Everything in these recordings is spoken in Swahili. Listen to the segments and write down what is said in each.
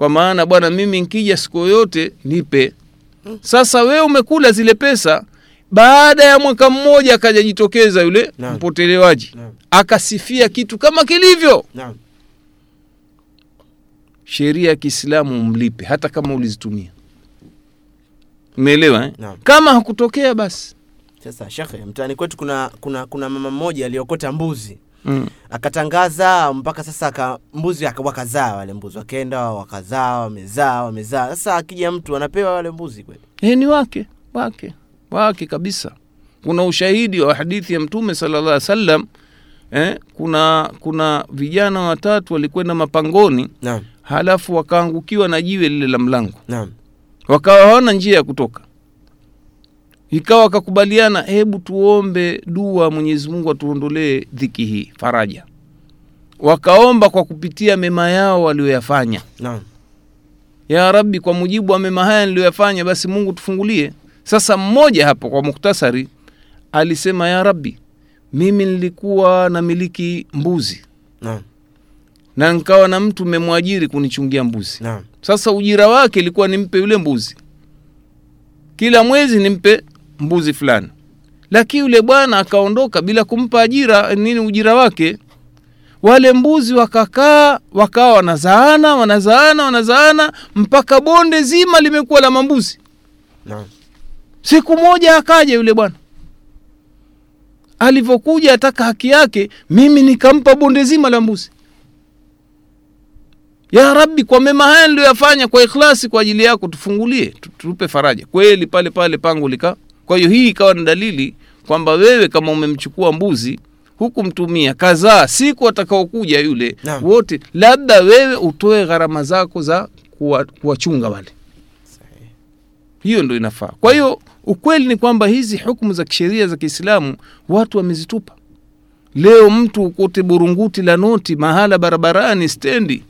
kwa maana bwana mimi nkija siku yoyote nipe sasa wewe umekula zile pesa baada ya mwaka mmoja akajajitokeza yule Naam. mpotelewaji Naam. akasifia kitu kama kilivyo Naam. sheria ya kiislamu mlipe hata kama ulizitumia umeelewa eh? Naam. kama hakutokea basi Sasa shekhe, mtaani kwetu kuna kuna kuna mama mmoja aliokota mbuzi mm. akatangaza mpaka sasa ka, mbuzi wakazaa wale mbuzi wakaenda wakazaa wamezaa wamezaa. Sasa akija mtu anapewa wale mbuzi kweli? Eh, ni wake wake wake kabisa kuna ushahidi wa hadithi ya mtume sallallahu alaihi wasallam eh, kuna kuna vijana watatu walikwenda mapangoni Naam, halafu wakaangukiwa na jiwe lile la mlango naam, wakawa hawana njia ya kutoka ikawa akakubaliana hebu tuombe dua mwenyezi mungu atuondolee dhiki hii faraja. Wakaomba kwa kupitia mema yao walioyafanya. Naam, ya rabbi kwa mujibu wa mema haya niliyoyafanya basi mungu tufungulie. Sasa mmoja hapo kwa muktasari alisema ya rabbi mimi nilikuwa namiliki mbuzi naam, na nkawa na mtu memwajiri kunichungia mbuzi. Naam, sasa ujira wake ilikuwa nimpe yule mbuzi. Kila mwezi nimpe mbuzi fulani. Lakini yule bwana akaondoka bila kumpa ajira nini ujira wake. Wale mbuzi wakakaa wakawa wanazaana wanazaana wanazaana mpaka bonde zima limekuwa la mambuzi. Naam. siku moja akaja yule bwana. Alivyokuja ataka haki yake mimi nikampa bonde zima la mbuzi. Ya rabbi kwa mema haya niliyoyafanya kwa ikhlasi kwa ajili yako tufungulie tupe faraja. Kweli pale pale pango lika kwa hiyo hii ikawa ni dalili kwamba wewe kama umemchukua mbuzi hukumtumia kazaa siku atakaokuja yule Naam. wote labda wewe utoe gharama zako za kuwa- kuwachunga wale. Hiyo ndo inafaa. Kwa hiyo ukweli ni kwamba hizi hukumu za kisheria za kiislamu watu wamezitupa. Leo mtu ukote burunguti la noti mahala barabarani stendi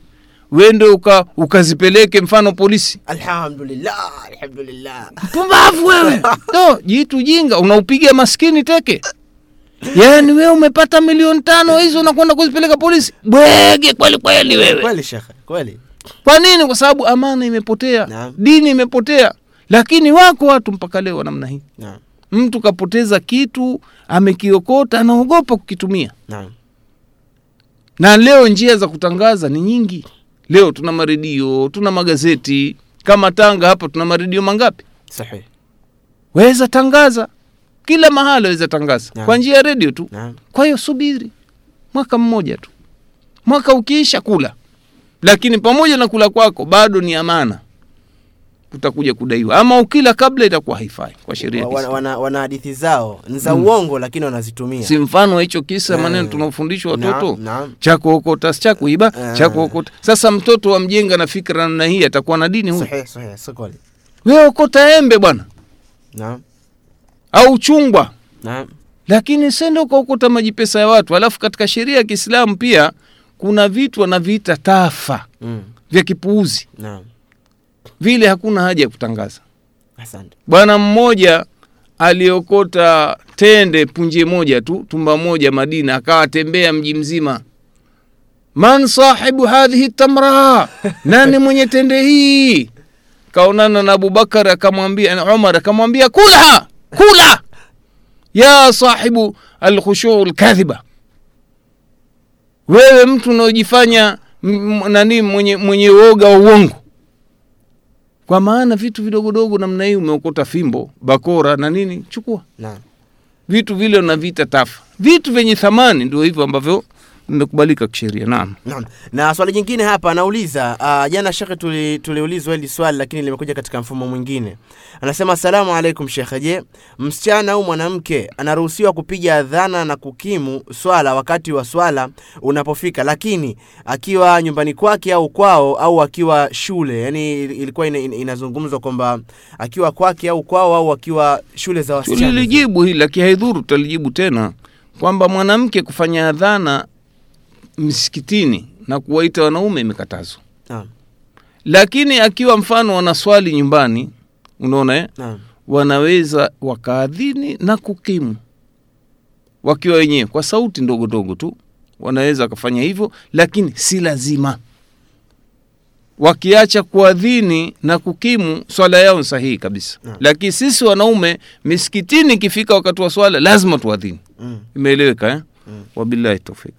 wende uka, ukazipeleke mfano polisi. Alhamdulillah, alhamdulillah. pumbavu wewe. No, jitu jinga unaupiga maskini teke. Yaani wewe umepata milioni tano hizo unakwenda kuzipeleka polisi? Bwege kweli kweli wewe. Kweli shekhe, kweli. kwa nini? Kwa sababu amana imepotea. Na. dini imepotea. Lakini wako watu mpaka leo namna hii. Na. mtu kapoteza kitu amekiokota anaogopa kukitumia. Na. na leo njia za kutangaza ni nyingi leo tuna maredio tuna magazeti. Kama tanga hapa tuna maredio mangapi? Sahihi. weza tangaza. Kila mahala waweza tangaza. Kwa njia ya redio tu. Naam, kwa hiyo subiri. Mwaka mmoja tu. Mwaka ukiisha kula. Lakini pamoja na kula kwako bado ni amana utakuja kudaiwa. Ama ukila kabla itakuwa haifai kwa sheria ya Wa- wana, wana, wana hadithi zao. Ni za uongo lakini wanazitumia. si mfano hicho kisa mm. maneno tunaofundishwa watoto. cha kuokota cha kuiba mm. cha kuokota. Sasa mtoto wamjenga na fikra namna hii atakuwa na dini huyo Sahihi, sahihi, wewe okota embe bwana. Au chungwa. Naam, lakini sende ukaokota maji pesa ya watu? Alafu katika sheria ya kiislamu pia kuna vitu wanaviita tafa mm, vya kipuuzi. Naam. Vile hakuna haja ya kutangaza. Asante. bwana mmoja aliokota tende punje moja tu tumba moja madina akawatembea mji mzima. Man sahibu hadhihi tamra? Nani mwenye tende hii? Kaonana na abubakar akamwambia na umar akamwambia kulha kula! Ya sahibu alkhushuu lkadhiba wewe mtu unaojifanya nani mwenye, mwenye woga wa uongo kwa maana vitu vidogodogo namna hii umeokota fimbo bakora na nini chukua na. vitu vile unaviita tafa vitu vyenye thamani ndio hivyo ambavyo vimekubalika kisheria naam Naam. Na swali jingine hapa anauliza uh, jana shekhe tuli, tuliulizwa hili swali lakini limekuja katika mfumo mwingine. Anasema asalamu alaikum shekhe, je, msichana au mwanamke anaruhusiwa kupiga adhana na kukimu swala wakati wa swala unapofika, lakini akiwa nyumbani kwake au kwao au akiwa shule? Yani ilikuwa ina, inazungumzwa kwamba akiwa kwake au kwao au akiwa shule za wasichana. Tulijibu hili lakini haidhuru tutalijibu tena kwamba mwanamke kufanya adhana msikitini na kuwaita wanaume imekatazwa. Lakini akiwa mfano wanaswali nyumbani unaona eh? Wanaweza wakaadhini na kukimu. Wakiwa wenyewe kwa sauti ndogo ndogo tu wanaweza wakafanya hivyo lakini si lazima. Wakiacha kuadhini na kukimu swala yao ni sahihi kabisa. Lakini sisi wanaume misikitini ikifika wakati wa swala lazima tuadhini. Mm. imeeleweka eh? Mm. wabillahi taufik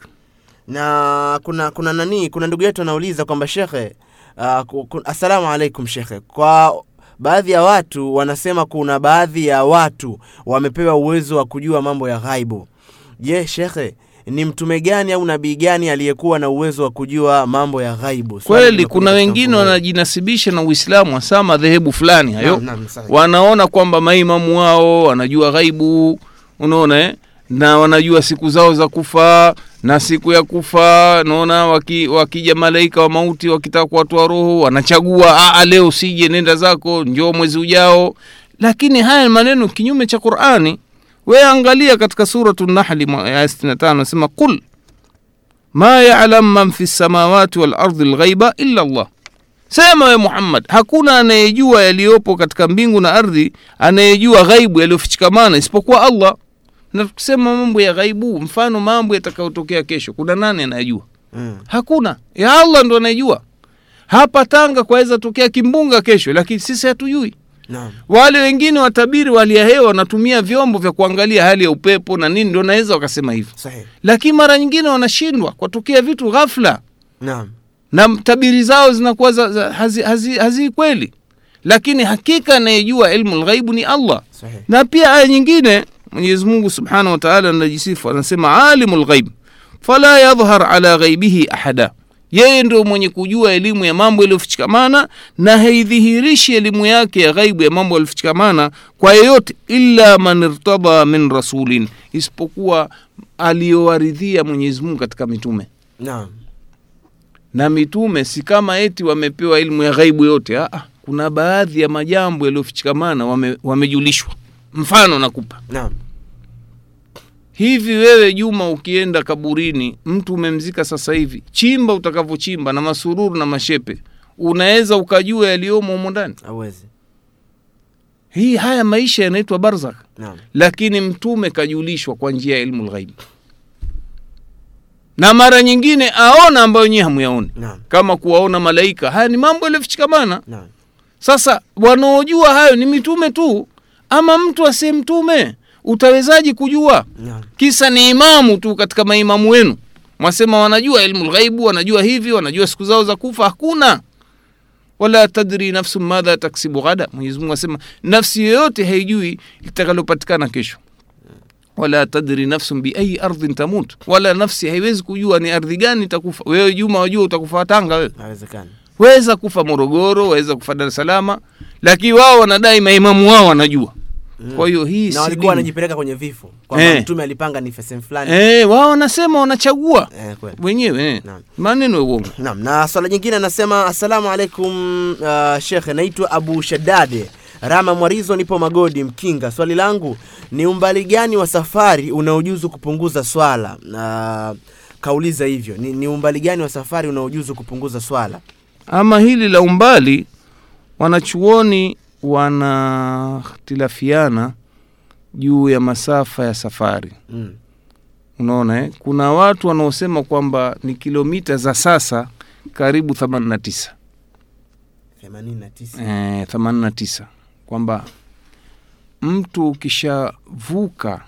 na kuna kuna nani kuna ndugu yetu anauliza kwamba shekhe uh, assalamu alaikum shekhe. Kwa baadhi ya watu wanasema kuna baadhi ya watu wamepewa uwezo wa kujua mambo ya ghaibu. Je shekhe ni mtume gani au nabii gani aliyekuwa na uwezo wa kujua mambo ya ghaibu? Kweli kuna wengine wanajinasibisha na uislamu hasa madhehebu fulani hayo. Na, na, wanaona kwamba maimamu wao wanajua ghaibu. Unaona eh? Na wanajua siku zao za kufa na siku ya kufa naona waki, wakija malaika wa mauti wakitaka kuwatoa roho wanachagua aa leo sije nenda zako njoo mwezi ujao. Lakini haya maneno kinyume cha qurani. We angalia katika suratu nahli aya 65 anasema qul ma yalam man fi lsamawati walardi lghaiba illa allah. Sema we muhammad hakuna anayejua yaliyopo katika mbingu na ardhi anayejua ghaibu yaliyofichikamana isipokuwa allah na tukisema mambo ya ghaibu mfano mambo yatakayotokea kesho kuna nani anayejua mm. hakuna. Ya allah ndo anayejua. Hapa tanga kwaweza tokea kimbunga kesho lakini sisi hatujui. Naam. Wale wengine watabiri wa hali ya hewa wanatumia vyombo vya kuangalia hali ya upepo na nini ndio naweza wakasema hivyo. Lakini mara nyingine wanashindwa kwatokea vitu ghafla. Naam. Na tabiri zao zinakuwa za, za, hazi, hazi, hazi kweli. Lakini hakika anayejua ilmu lghaibu ni allah. Sahihi. Na pia aya nyingine mwenyezi mungu subhanahu wa taala anajisifu anasema alimu ghaib fala yadhhar ala ghaibihi ahada. Yeye ndio mwenye kujua elimu ya mambo yaliyofichikamana na haidhihirishi elimu yake ya ghaibu ya mambo yaliyofichikamana kwa yeyote illa man irtada min rasulin isipokuwa aliyowaridhia mwenyezi mungu katika mitume. Naam. Na mitume si kama eti wamepewa elimu ya ghaibu yote. Aa, kuna baadhi ya majambo yaliyofichikamana wame, wamejulishwa mfano nakupa. Naam. Hivi wewe juma ukienda kaburini mtu umemzika sasa hivi chimba utakavyochimba na masururu na mashepe unaweza ukajua yaliyomo humo ndani? Hii haya maisha yanaitwa barzak lakini mtume kajulishwa kwa njia ya ilmu lghaibi na mara nyingine aona ambayo nyewe hamuyaoni. Kama kuwaona malaika haya ni mambo yaliyofichikamana. Sasa wanaojua hayo ni mitume tu ama mtu asiye mtume utawezaji kujua? Kisa ni imamu tu katika maimamu wenu. Mwasema wanajua ilmu lghaibu wanajua hivi wanajua siku zao za kufa. Hakuna. Wala tadri nafsu madha taksibu ghada. Mwenyezimungu asema nafsi yoyote haijui litakalopatikana kesho. Wala tadri nafsun biayi ardhin tamut. Wala nafsi haiwezi kujua ni ardhi gani itakufa. Wewe juma wajua utakufa tanga wewe. Weza kufa morogoro waweza kufa dar salama lakini wao wanadai maimamu wao wanajua Mm. kwa hiyo hii na walikuwa wanajipeleka kwenye vifo kwamba Eh. mtume alipanga ni sehemu fulani Eh, wao wanasema wanachagua Eh, wenyewe eh. Maneno ya uongo Naam, na swala jingine anasema assalamu alaikum uh, shekhe, naitwa Abu Shadade Rama Mwarizo, nipo Magodi Mkinga. Swali langu ni umbali gani wa safari unaojuzu kupunguza swala? Uh, kauliza hivyo ni, ni umbali gani wa safari unaojuzu kupunguza swala? ama hili la umbali wanachuoni wanahtilafiana juu ya masafa ya safari Mm. unaona eh? kuna watu wanaosema kwamba ni kilomita za sasa karibu 89 89. eh, 89 kwamba mtu ukishavuka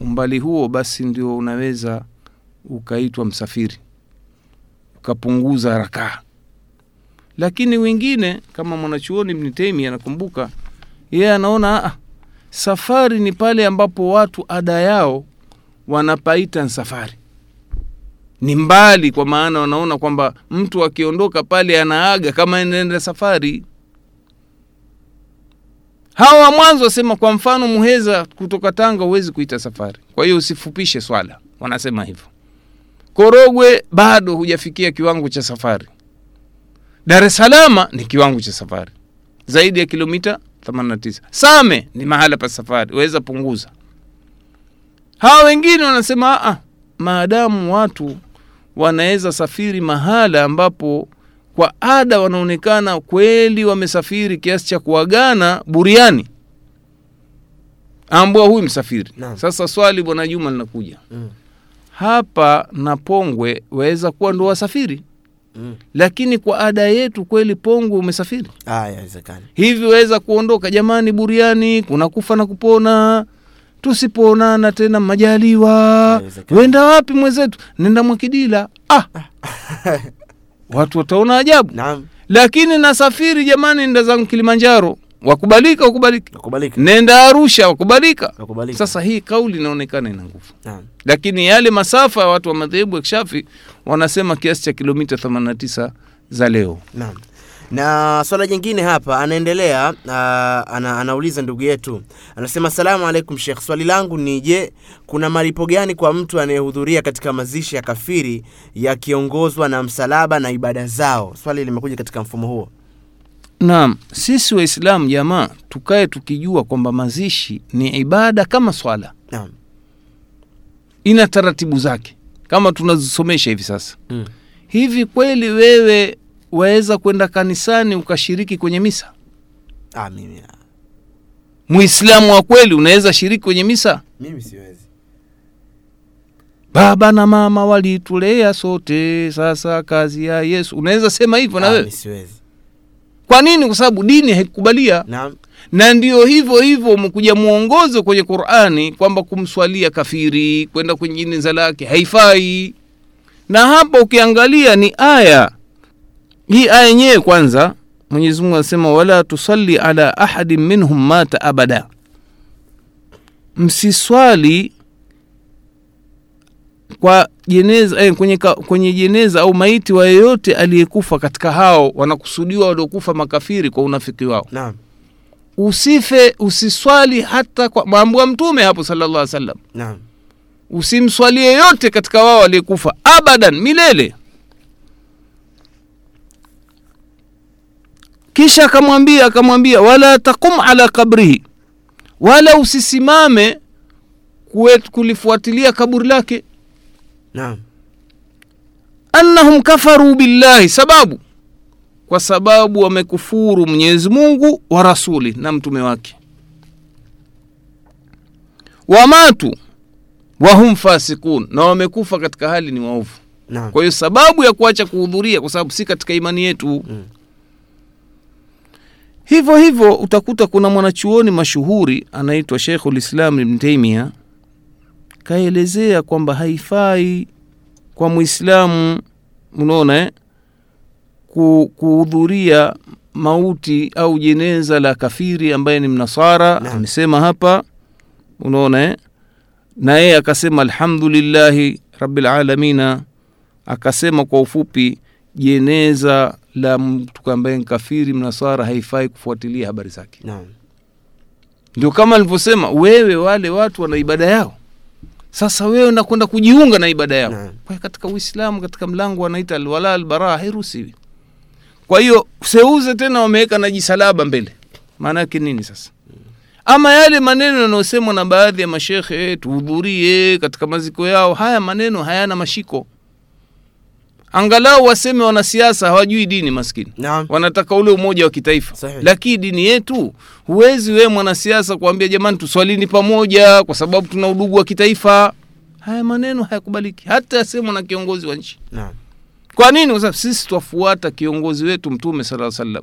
umbali huo basi ndio unaweza ukaitwa msafiri ukapunguza rakaa lakini wengine kama mwanachuoni Ibn anakumbuka yeye anaona "Ah, safari ni pale ambapo watu ada yao wanapaita safari. Ni mbali kwa maana wanaona kwamba mtu akiondoka pale anaaga kama anaenda safari. Hawa wa mwanzo wasema kwa mfano muheza kutoka tanga huwezi kuita safari. Kwa hiyo usifupishe swala wanasema hivyo. Korogwe bado hujafikia kiwango cha safari dar es salama ni kiwango cha safari. Zaidi ya kilomita 89 same ni mahala pa safari. Waweza punguza. Hawa wengine wanasema "Ah, maadamu watu wanaweza safiri mahala ambapo kwa ada wanaonekana kweli wamesafiri kiasi cha kuagana buriani. Ambwa huyu msafiri. Naam. sasa swali bwana juma linakuja. Mm. hapa na pongwe waweza kuwa ndo wasafiri Mm. lakini kwa ada yetu kweli Pongwe umesafiri Ah, hivi waweza kuondoka jamani, buriani kuna kufa na kupona, tusipoonana tena majaliwa. Wenda wapi mwenzetu? Nenda Mwakidila. Ah, watu wataona ajabu, Naam, lakini nasafiri jamani, nda zangu Kilimanjaro, wakubalika, wakubalika. wakubalika. Nenda Arusha, wakubalika. wakubalika. Sasa hii kauli inaonekana ina nguvu, lakini yale masafa ya watu wa madhehebu ya Kishafi wanasema kiasi cha kilomita 89 za leo. Naam. Na swala jingine hapa anaendelea uh, ana, anauliza ndugu yetu anasema, salamu alaikum Sheikh, swali langu ni je, kuna malipo gani kwa mtu anayehudhuria katika mazishi ya kafiri yakiongozwa na msalaba na ibada zao? Swali limekuja katika mfumo huo. Naam, sisi Waislamu jamaa, tukae tukijua kwamba mazishi ni ibada kama swala, Naam. ina taratibu zake kama tunazisomesha hivi sasa. Mm. Hivi kweli wewe waweza kwenda kanisani ukashiriki kwenye misa? Ah, mimi Muislamu wa kweli unaweza shiriki kwenye misa? mimi siwezi. Baba na mama walitulea sote, sasa kazi ya Yesu. Unaweza sema hivyo na Ah, wewe? mimi siwezi. Kwa nini? Kwa sababu dini haikukubalia. Na ndio hivyo hivyo umekuja mwongozo kwenye Qur'ani kwamba kumswalia kafiri kwenda kwenye jeneza lake haifai. Na hapa ukiangalia ni aya hii, aya yenyewe kwanza, Mwenyezi Mungu anasema wala tusalli ala ahadin minhum mata abada, msiswali kwa jeneza eh, kwenye, ka- kwenye jeneza au maiti wa yeyote aliyekufa katika hao, wanakusudiwa waliokufa makafiri kwa unafiki wao Naam. usife usiswali hata kwa mambo ya mtume hapo sallallahu alaihi wasallam Naam. usimswali yeyote katika wao aliyekufa abadan milele kisha akamwambia akamwambia wala taqum ala kabrihi wala usisimame kulifuatilia kaburi lake Naam. annahum kafaru billahi sababu? Kwa sababu wamekufuru mwenyezi mungu wa rasuli na mtume wake. Wamatu wahum fasikun na wamekufa katika hali ni waovu. Kwa hiyo sababu ya kuacha kuhudhuria kwa sababu si katika imani yetu. Mm. hivyo hivyo utakuta kuna mwanachuoni mashuhuri anaitwa Sheikhul Islam Ibn Taimia kaelezea kwamba haifai kwa mwislamu unaona eh, kuhudhuria mauti au jeneza la kafiri ambaye ni mnasara Naam. amesema hapa unaona eh, na yeye akasema alhamdulillahi rabilalamina akasema kwa ufupi jeneza la mtu ambaye ni kafiri mnasara haifai kufuatilia habari zake. Ndio kama alivyosema wewe wale watu wana ibada yao sasa wewe nakwenda kujiunga na ibada yao Naam. kwa katika uislamu katika mlango wanaita alwala albaraa hairuhusiwi. Kwa hiyo seuze tena wameweka na jisalaba mbele. Maana yake nini sasa? Ama yale maneno yanayosemwa na baadhi ya mashekhe tuhudhurie katika maziko yao haya maneno hayana mashiko angalau waseme wanasiasa hawajui dini maskini. Naam. wanataka ule umoja wa kitaifa. Lakini dini yetu huwezi wewe mwanasiasa kuambia jamani tuswalini pamoja kwa sababu tuna udugu wa kitaifa. Haya maneno hayakubaliki. Hata yasemwa na kiongozi wa nchi. Naam. kwa nini? Kwa sababu sisi twafuata kiongozi wetu mtume sala salam.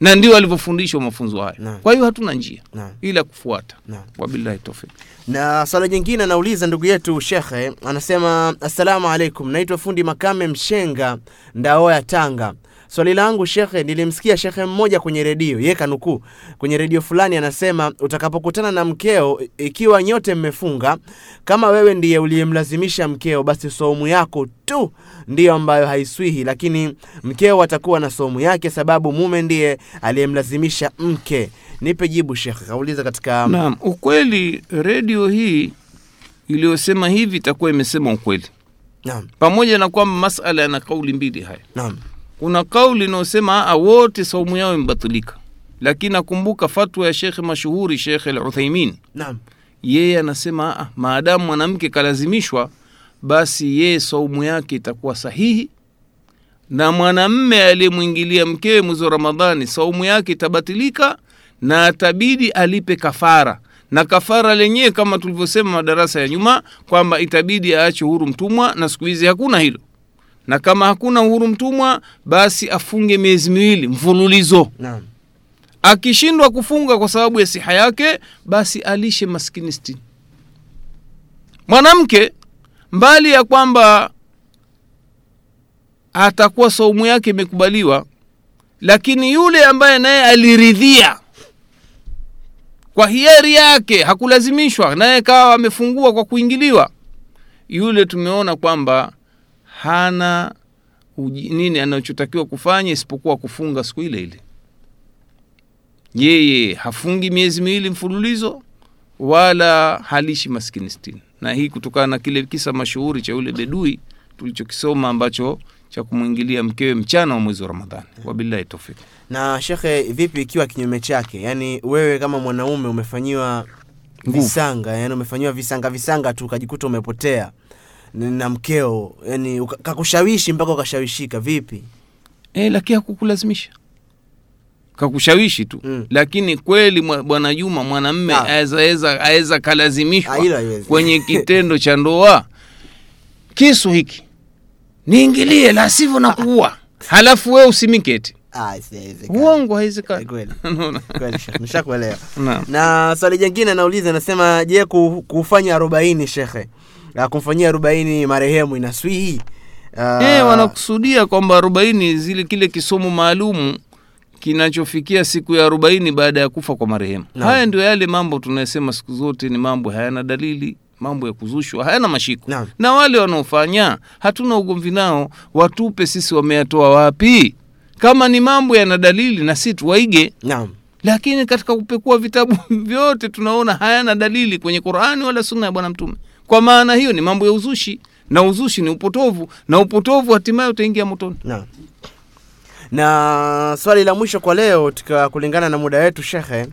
Na ndio alivyofundishwa mafunzo haya. Kwa hiyo hatuna njia na ila kufuata. Wabillahi tawfik. Na swala jingine anauliza ndugu yetu shekhe anasema assalamu alaikum naitwa fundi makame mshenga ndaoya tanga swali langu shekhe nilimsikia shekhe mmoja kwenye redio ye kanukuu kwenye redio fulani anasema utakapokutana na mkeo ikiwa nyote mmefunga kama wewe ndiye uliyemlazimisha mkeo basi saumu yako tu ndiyo ambayo haiswihi. Lakini mkeo atakuwa na saumu yake sababu mume ndiye aliyemlazimisha mke. Nipe jibu shekhe kauliza katika naam ukweli redio hii iliyosema hivi itakuwa imesema ukweli. Naam. Pamoja na kwamba masala yana kauli mbili haya. Naam kuna kauli inayosema "Ah, wote saumu yao imebatilika. Lakini nakumbuka fatwa ya shekhe mashuhuri shekhe luthaimin naam. Yeye anasema "Ah, maadamu mwanamke kalazimishwa basi yeye saumu yake itakuwa sahihi. Na mwanamme aliyemwingilia mkewe mwezi wa ramadhani saumu yake itabatilika na atabidi alipe kafara. Na kafara lenyewe kama tulivyosema madarasa ya nyuma kwamba itabidi aache huru mtumwa na siku hizi hakuna hilo na kama hakuna uhuru mtumwa basi afunge miezi miwili mfululizo. Naam. Akishindwa kufunga kwa sababu ya siha yake basi alishe maskini sitini. Mwanamke mbali ya kwamba atakuwa saumu yake imekubaliwa lakini yule ambaye naye aliridhia kwa hiari yake hakulazimishwa naye kawa amefungua kwa kuingiliwa yule tumeona kwamba hana uji, nini anachotakiwa kufanya isipokuwa kufunga siku ile ile. Yeye hafungi miezi miwili mfululizo wala halishi maskini sitini. Na hii kutokana na kile kisa mashuhuri cha yule bedui tulichokisoma ambacho cha kumwingilia mkewe mchana wa mwezi wa ramadhani. Wabillahi tofik na shekhe vipi ikiwa kinyume chake? Yaani wewe kama mwanaume umefanyiwa visanga yani umefanyiwa visanga visanga tu ukajikuta umepotea na mkeo yani kakushawishi mpaka ukashawishika vipi? E, lakini hakukulazimisha. Kakushawishi tu. Mm. lakini kweli bwana juma mwanamme Ah. aweza Ah, kalazimishwa kwenye kitendo cha ndoa. Kisu hiki. Niingilie la sivyo na kuua. Halafu we usimiketi Ah, uongo haiwezekani. Nishakuelewa. Na swali jingine nauliza nasema je ku- kufanya arobaini shekhe Ah, kumfanyia arobaini marehemu inaswihi. Uh, e, wanakusudia kwamba arobaini zile kile kisomo maalumu kinachofikia siku ya arobaini baada ya kufa kwa marehemu. No. haya ndio yale mambo tunayosema siku zote ni mambo hayana dalili mambo ya kuzushwa hayana mashiko. Naam. na wale wanaofanya hatuna ugomvi nao watupe sisi wameyatoa wapi? Kama ni mambo yana dalili na si tuwaige. Naam. Lakini katika kupekua vitabu vyote tunaona hayana dalili kwenye qurani wala sunna ya bwana mtume kwa maana hiyo ni mambo ya uzushi na uzushi ni upotovu na upotovu hatimaye utaingia motoni Na, Na swali la mwisho kwa leo tika kulingana na muda wetu shekhe,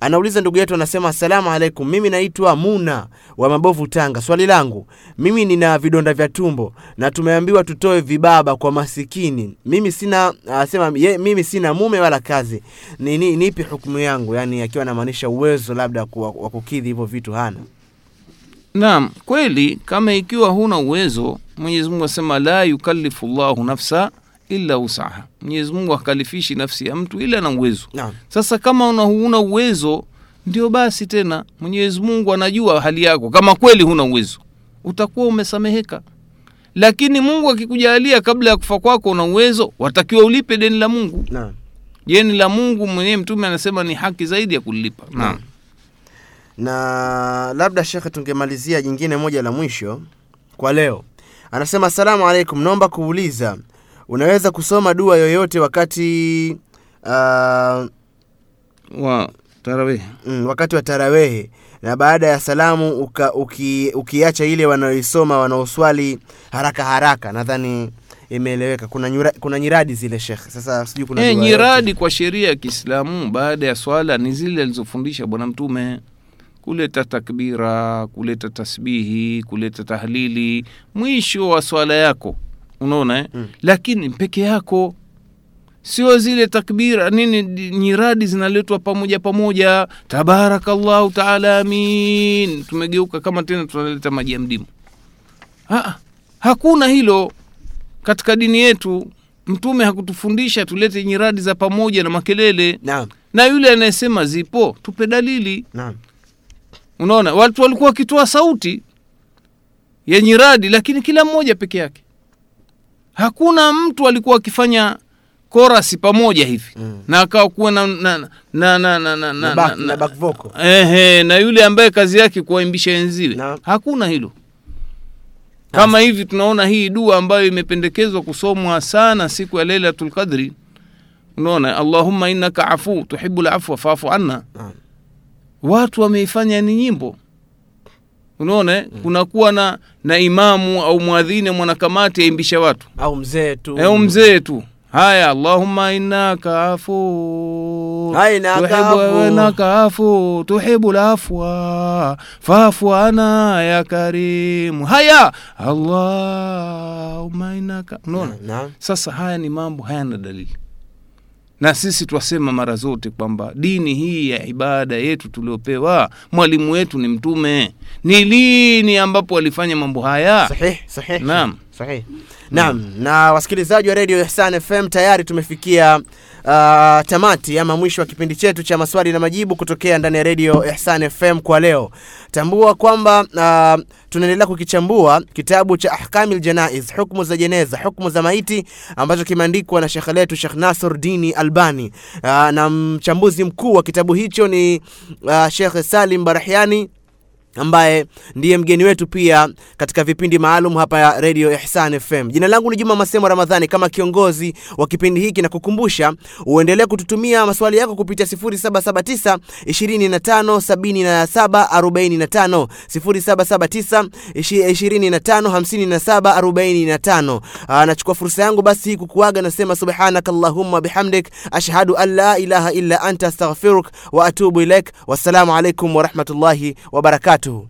anauliza ndugu yetu, anasema asalamu alaikum, mimi naitwa Muna wa Mabovu, Tanga. Swali langu mimi nina vidonda vya tumbo na tumeambiwa tutoe vibaba kwa masikini. Mimi sina asema ye, mimi sina mume wala kazi, ni, nipi hukumu yangu? Yani akiwa anamaanisha uwezo labda wa kukidhi hivyo vitu hana. Naam kweli kama ikiwa huna uwezo mwenyezi mungu asema la yukallifu llahu nafsa illa usaha mwenyezi mungu hakalifishi nafsi ya mtu ila na uwezo. Naam. sasa kama una huna uwezo ndio basi tena mwenyezi mungu anajua hali yako. Kama kweli huna uwezo utakuwa umesameheka. Lakini mungu akikujalia kabla ya kufa kwako una uwezo watakiwa ulipe deni la mungu. Naam. deni la mungu mwenyewe mtume anasema ni haki zaidi ya kulipa. Naam na labda shekhe tungemalizia jingine moja la mwisho kwa leo. Anasema asalamu alaikum naomba kuuliza unaweza kusoma dua yoyote wakati uh, wa tarawih? Mm, wakati wa tarawehe na baada ya salamu uka, uki, ukiacha ile wanaoisoma wanaoswali haraka haraka. Nadhani imeeleweka. Kuna, nyura, kuna nyiradi zile shekhe. Sasa sijui kuna e, nyiradi kwa sheria ya kiislamu baada ya swala ni zile alizofundisha bwana mtume kuleta takbira kuleta tasbihi kuleta tahlili mwisho wa swala yako. Unaona eh? Mm. lakini peke yako. Sio zile takbira nini nyiradi zinaletwa pamoja pamoja. Tabarakallahu taala amin. Tumegeuka kama tena tunaleta maji ya mdimu. Ha, hakuna hilo katika dini yetu. Mtume hakutufundisha tulete nyiradi za pamoja na makelele. Naam. Na yule anayesema zipo tupe dalili. Naam unaona watu walikuwa wakitoa sauti ya nyiradi lakini kila mmoja peke yake hakuna mtu alikuwa akifanya korasi pamoja hivi mm. na akawa kuwa na na na na na na na back, na. Ehe, na yule ambaye kazi yake kuwaimbisha enziwe na. hakuna hilo kama hivi tunaona hii dua ambayo imependekezwa kusomwa sana siku ya Lailatul Qadri unaona allahuma innaka afu tuhibu lafua faafu anna na watu wameifanya ni nyimbo. Unaona mm. kunakuwa na na imamu au mwadhini mwanakamati aimbisha watu. Au mzee tu. Au mzee tu. Haya allahumma innaka afu. Innaka tuhibu- afu. tuhibu lafwa. Fafu ana ya karimu. Haya allahumma innaka. Unaona? Sasa haya ni mambo hayana dalili na sisi twasema mara zote kwamba dini hii ya ibada yetu tuliopewa mwalimu wetu ni mtume. Ni lini ambapo alifanya mambo haya? Sahih sahih. Naam. Sahihi naam. Na wasikilizaji wa radio ihsan fm tayari tumefikia uh, tamati ama mwisho wa kipindi chetu cha maswali na majibu kutokea ndani ya redio ihsan fm kwa leo. Tambua kwamba uh, tunaendelea kukichambua kitabu cha ahkamil janaiz hukmu za jeneza hukmu za maiti ambacho kimeandikwa na shekhe letu shekh nasr dini albani. Uh, na mchambuzi mkuu wa kitabu hicho ni uh, shekh salim barahiani ambaye ndiye mgeni wetu pia katika vipindi maalum hapa Radio Ihsan FM. Jina langu ni Juma Masemo Ramadhani, kama kiongozi wa kipindi hiki na kukumbusha uendelee kututumia maswali yako kupitia 0779 25 77 45 0779 25 57 45. Aa, nachukua fursa yangu basi kukuaga, nasema subhanaka allahumma bihamdik ashhadu an la ilaha illa anta astaghfiruk wa atubu ilaik. Wassalamu alaikum warahmatullahi wabarakatuh. itu